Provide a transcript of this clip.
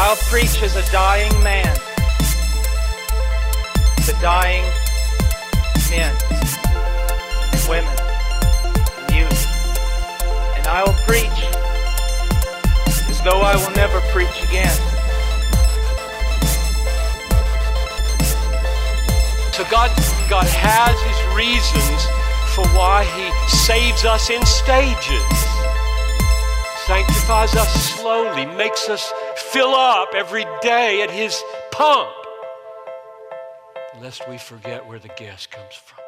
I'll preach as a dying man to dying men women and youth. And I will preach as though I will never preach again. So God, God has his reasons for why he saves us in stages. Sanctifies us slowly, makes us fill up every day at his pump. Lest we forget where the gas comes from.